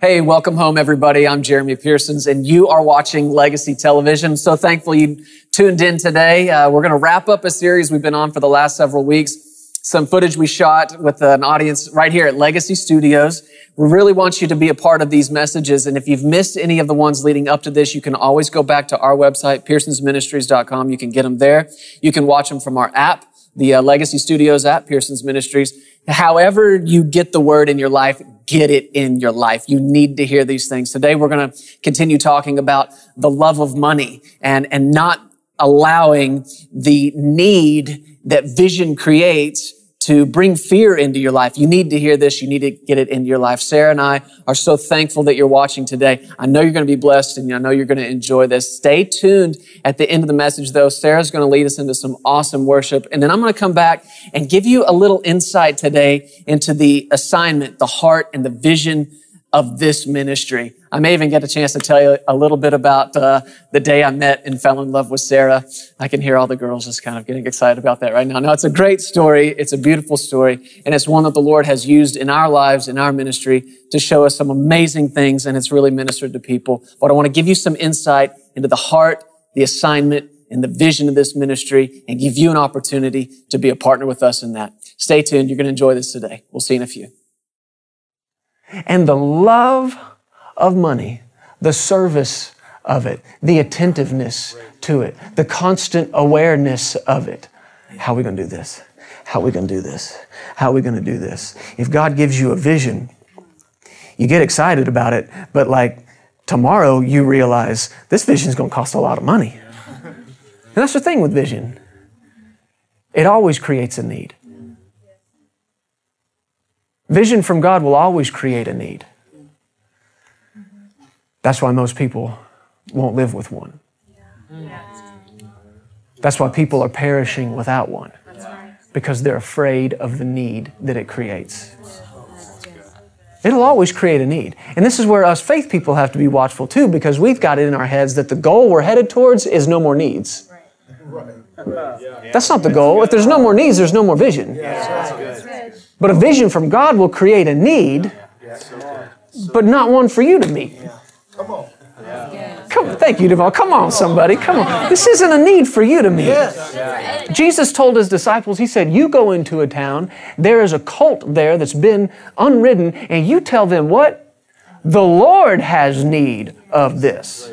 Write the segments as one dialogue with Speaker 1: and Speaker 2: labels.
Speaker 1: Hey, welcome home, everybody. I'm Jeremy Pearsons, and you are watching Legacy Television. So thankful you tuned in today. Uh, we're going to wrap up a series we've been on for the last several weeks. Some footage we shot with an audience right here at Legacy Studios. We really want you to be a part of these messages. And if you've missed any of the ones leading up to this, you can always go back to our website, pearsonsministries.com. You can get them there. You can watch them from our app, the uh, Legacy Studios app, Pearsons Ministries. However you get the word in your life, get it in your life. You need to hear these things. Today we're going to continue talking about the love of money and, and not allowing the need that vision creates to bring fear into your life. You need to hear this. You need to get it into your life. Sarah and I are so thankful that you're watching today. I know you're going to be blessed and I know you're going to enjoy this. Stay tuned at the end of the message though. Sarah's going to lead us into some awesome worship. And then I'm going to come back and give you a little insight today into the assignment, the heart and the vision of this ministry. I may even get a chance to tell you a little bit about uh, the day I met and fell in love with Sarah. I can hear all the girls just kind of getting excited about that right now. Now, it's a great story. It's a beautiful story, and it's one that the Lord has used in our lives, in our ministry, to show us some amazing things, and it's really ministered to people. But I want to give you some insight into the heart, the assignment, and the vision of this ministry, and give you an opportunity to be a partner with us in that. Stay tuned. You're going to enjoy this today. We'll see you in a few
Speaker 2: and the love of money, the service of it, the attentiveness to it, the constant awareness of it. How are we going to do this? How are we going to do this? How are we going to do this? If God gives you a vision, you get excited about it, but like tomorrow you realize this vision is going to cost a lot of money. And that's the thing with vision. It always creates a need. Vision from God will always create a need. That's why most people won't live with one. That's why people are perishing without one. Because they're afraid of the need that it creates. It'll always create a need. And this is where us faith people have to be watchful too, because we've got it in our heads that the goal we're headed towards is no more needs. That's not the goal. If there's no more needs, there's no more vision. But a vision from God will create a need, but not one for you to meet. Come on. Come, thank you, Deval. Come on, somebody. Come on. This isn't a need for you to meet. Jesus told his disciples, He said, You go into a town, there is a colt there that's been unridden, and you tell them what? The Lord has need of this.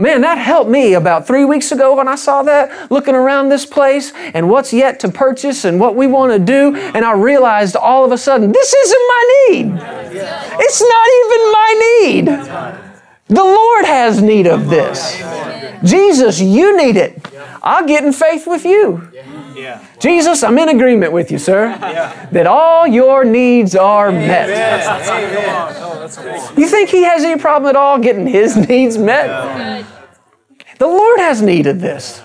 Speaker 2: Man, that helped me about three weeks ago when I saw that, looking around this place and what's yet to purchase and what we want to do. And I realized all of a sudden, this isn't my need. It's not even my need. The Lord has need of this. Jesus, you need it. I'll get in faith with you. Jesus, I'm in agreement with you, sir, that all your needs are met. You think he has any problem at all getting his needs met? The Lord has need of this.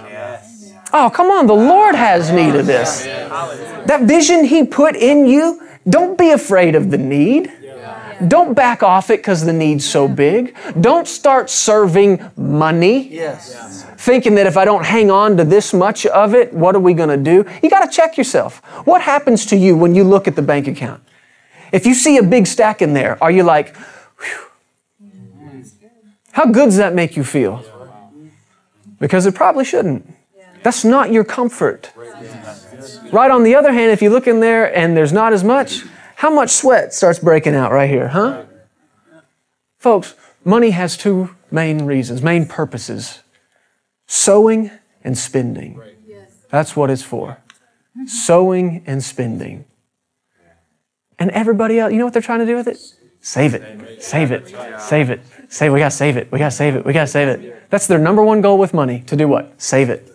Speaker 2: Oh, come on, the Lord has need of this. That vision he put in you, don't be afraid of the need. Don't back off it because the need's so big. Don't start serving money. Yes. Thinking that if I don't hang on to this much of it, what are we going to do? You got to check yourself. What happens to you when you look at the bank account? If you see a big stack in there, are you like, Whew. how good does that make you feel? Because it probably shouldn't. That's not your comfort. Right on the other hand, if you look in there and there's not as much, how much sweat starts breaking out right here, huh? Folks, money has two main reasons, main purposes sowing and spending. That's what it's for. Sowing and spending. And everybody else, you know what they're trying to do with it? Save it. Save it. Save it. Save it. We got to save it. We got to save it. We got to save it. That's their number one goal with money to do what? Save it.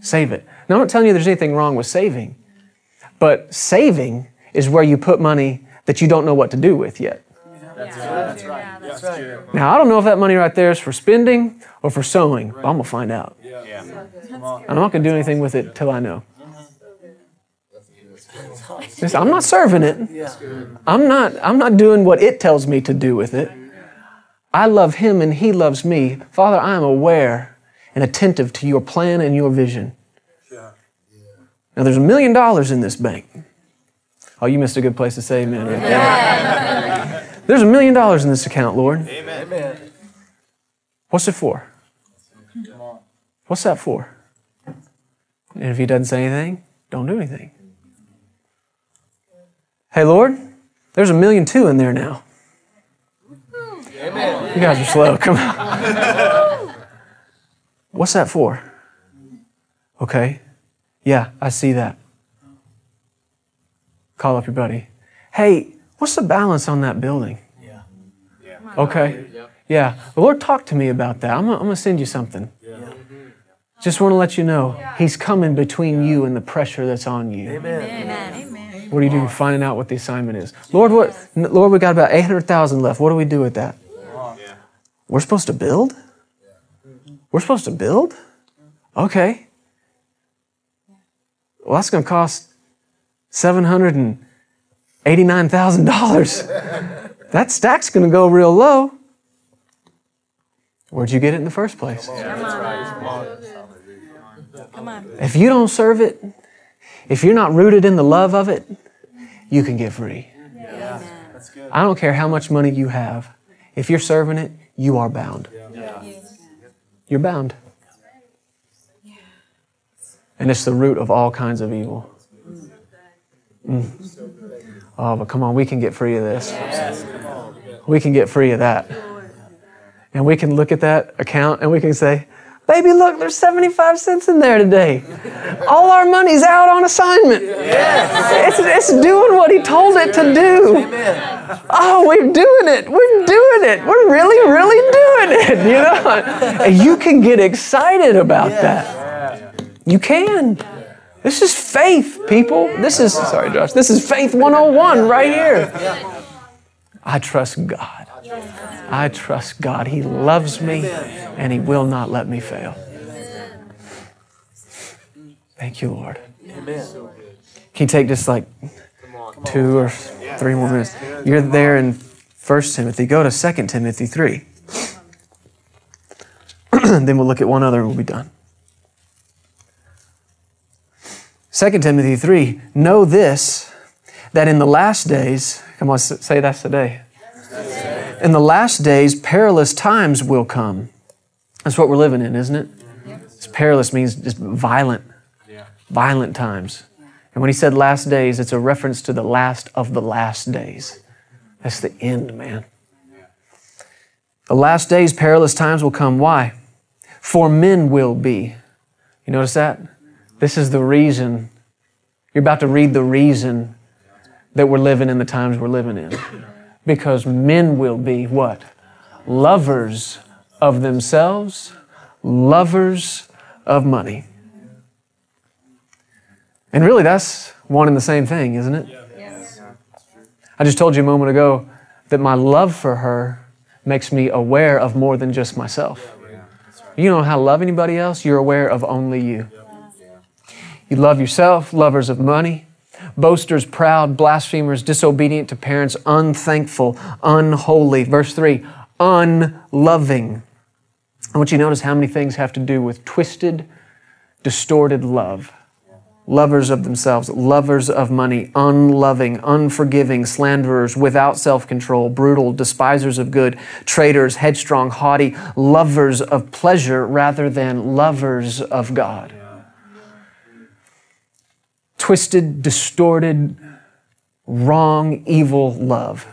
Speaker 2: Save it. Now, I'm not telling you there's anything wrong with saving, but saving is where you put money that you don't know what to do with yet. That's right. That's right. That's right. Now, I don't know if that money right there is for spending or for sowing, but I'm going to find out. Yeah. I'm not going to do anything with it till I know. I'm not serving it. I'm not, I'm not doing what it tells me to do with it. I love him and he loves me. Father, I am aware and attentive to your plan and your vision. Now, there's a million dollars in this bank. Oh, you missed a good place to say amen there. There's a million dollars in this account, Lord. Amen. What's it for? What's that for? And if he doesn't say anything, don't do anything. Hey, Lord, there's a million two in there now. Amen. You guys are slow. Come on. What's that for? Okay. Yeah, I see that. Call up your buddy. Hey, what's the balance on that building? Yeah. Okay. Yeah. The Lord talk to me about that. I'm going to send you something. Just want to let you know, He's coming between you and the pressure that's on you. Amen. What are you doing? Finding out what the assignment is. Lord, what? Lord, we got about eight hundred thousand left. What do we do with that? We're supposed to build. We're supposed to build. Okay. Well, that's going to cost seven hundred and eighty-nine thousand dollars. That stack's going to go real low. Where'd you get it in the first place? Come on. If you don't serve it, if you're not rooted in the love of it, you can get free. Yeah. I don't care how much money you have. If you're serving it, you are bound. Yeah. You're bound. And it's the root of all kinds of evil. Mm. Oh, but come on, we can get free of this. We can get free of that. And we can look at that account and we can say, Baby, look, there's 75 cents in there today. All our money's out on assignment. It's, it's doing what he told it to do. Oh, we're doing it. We're doing it. We're really, really doing it. You know? And you can get excited about that. You can. This is faith, people. This is, sorry, Josh, this is faith 101 right here. I trust God. I trust God. He loves me and He will not let me fail. Thank you, Lord. Can you take just like two or three more minutes? You're there in 1 Timothy. Go to 2 Timothy 3. then we'll look at one other and we'll be done. 2 Timothy 3 Know this, that in the last days, come on, say that's today. In the last days, perilous times will come. That's what we're living in, isn't it? It's perilous means just violent, violent times. And when he said last days, it's a reference to the last of the last days. That's the end, man. The last days, perilous times will come. Why? For men will be. You notice that? This is the reason. You're about to read the reason that we're living in the times we're living in. Because men will be what? Lovers of themselves, lovers of money. And really, that's one and the same thing, isn't it? I just told you a moment ago that my love for her makes me aware of more than just myself. You know how to love anybody else, you're aware of only you. You love yourself, lovers of money, boasters, proud, blasphemers, disobedient to parents, unthankful, unholy. Verse 3 unloving. I want you to notice how many things have to do with twisted, distorted love. Lovers of themselves, lovers of money, unloving, unforgiving, slanderers, without self control, brutal, despisers of good, traitors, headstrong, haughty, lovers of pleasure rather than lovers of God twisted, distorted, wrong, evil love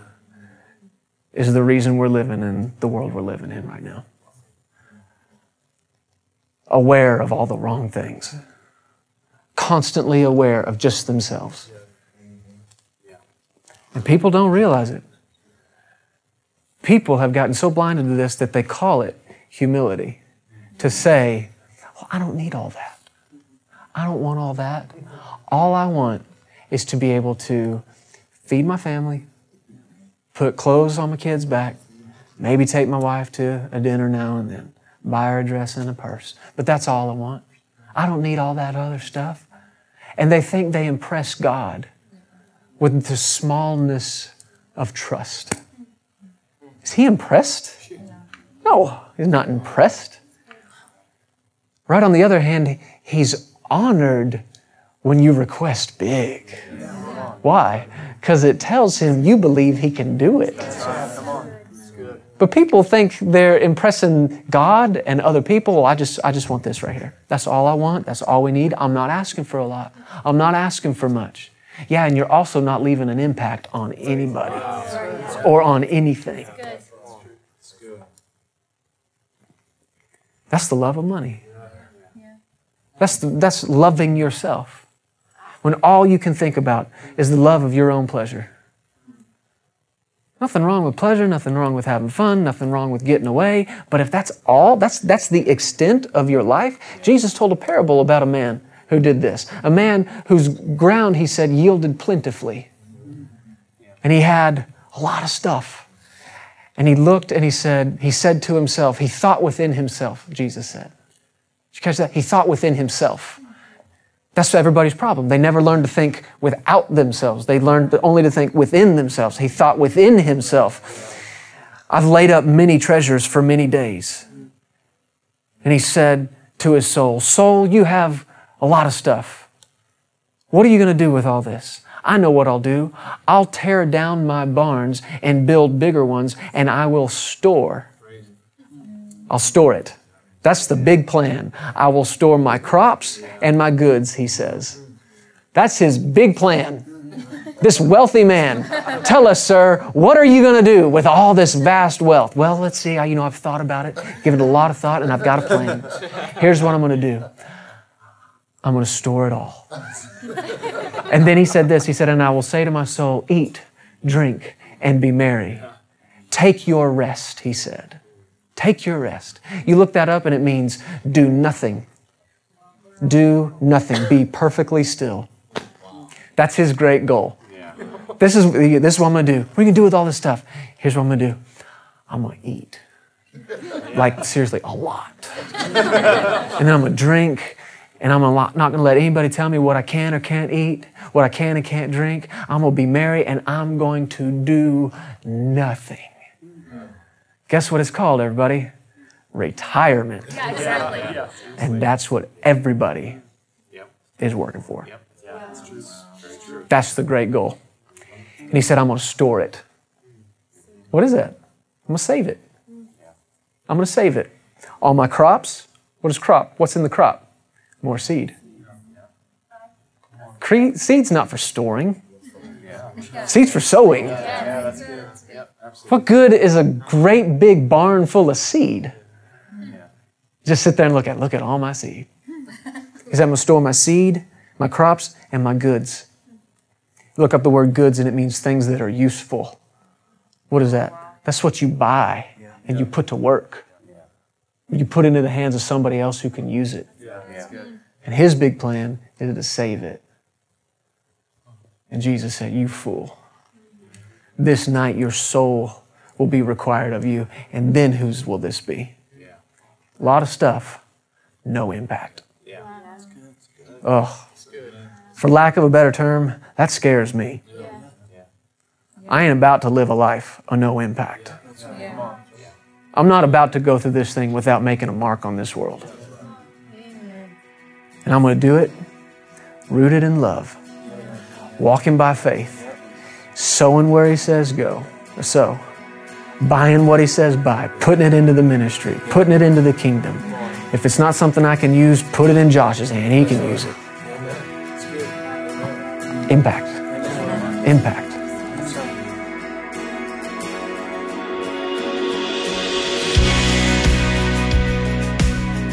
Speaker 2: is the reason we're living in the world we're living in right now. Aware of all the wrong things, constantly aware of just themselves. And people don't realize it. People have gotten so blinded to this that they call it humility to say, well, I don't need all that. I don't want all that. All I want is to be able to feed my family, put clothes on my kids' back, maybe take my wife to a dinner now and then, buy her a dress and a purse. But that's all I want. I don't need all that other stuff. And they think they impress God with the smallness of trust. Is he impressed? No, he's not impressed. Right on the other hand, he's honored when you request big. Why? Because it tells him you believe he can do it. But people think they're impressing God and other people. Well, I just, I just want this right here. That's all I want. That's all we need. I'm not asking for a lot. I'm not asking for much. Yeah, and you're also not leaving an impact on anybody or on anything. That's the love of money. That's, that's loving yourself. When all you can think about is the love of your own pleasure. Nothing wrong with pleasure, nothing wrong with having fun, nothing wrong with getting away. But if that's all, that's, that's the extent of your life. Jesus told a parable about a man who did this. A man whose ground, he said, yielded plentifully. And he had a lot of stuff. And he looked and he said, he said to himself, he thought within himself, Jesus said. Did you catch that? He thought within himself. That's everybody's problem. They never learned to think without themselves. They learned only to think within themselves. He thought within himself. I've laid up many treasures for many days. And he said to his soul, Soul, you have a lot of stuff. What are you going to do with all this? I know what I'll do. I'll tear down my barns and build bigger ones, and I will store. I'll store it. That's the big plan. I will store my crops and my goods, he says. That's his big plan. This wealthy man. Tell us, sir, what are you going to do with all this vast wealth? Well, let's see. I, you know, I've thought about it, given it a lot of thought, and I've got a plan. Here's what I'm going to do I'm going to store it all. And then he said this He said, And I will say to my soul, Eat, drink, and be merry. Take your rest, he said. Take your rest. You look that up and it means do nothing. Do nothing. Be perfectly still. That's his great goal. This is, this is what I'm going to do. What are you going to do with all this stuff? Here's what I'm going to do I'm going to eat. Like, seriously, a lot. And then I'm going to drink. And I'm not going to let anybody tell me what I can or can't eat, what I can and can't drink. I'm going to be merry and I'm going to do nothing. Guess what it's called, everybody? Retirement.
Speaker 3: Yeah, exactly.
Speaker 2: And that's what everybody is working for. That's the great goal. And he said, I'm going to store it. What is that? I'm going to save it. I'm going to save it. All my crops, what is crop? What's in the crop? More seed. Cre- seed's not for storing. Seed's for sowing. What good is a great big barn full of seed? Just sit there and look at look at all my seed. Because I'm going to store my seed, my crops, and my goods. Look up the word goods and it means things that are useful. What is that? That's what you buy and you put to work. You put into the hands of somebody else who can use it. And his big plan is to save it. And Jesus said, You fool. This night your soul will be required of you. And then whose will this be? Yeah. A lot of stuff, no impact. Yeah. Oh, Good, for lack of a better term, that scares me. Yeah. I ain't about to live a life of no impact. I'm not about to go through this thing without making a mark on this world. And I'm going to do it rooted in love, walking by faith, sowing where He says go, so, buying what He says buy, putting it into the ministry, putting it into the kingdom. If it's not something I can use, put it in Josh's hand. He can use it. Impact. Impact.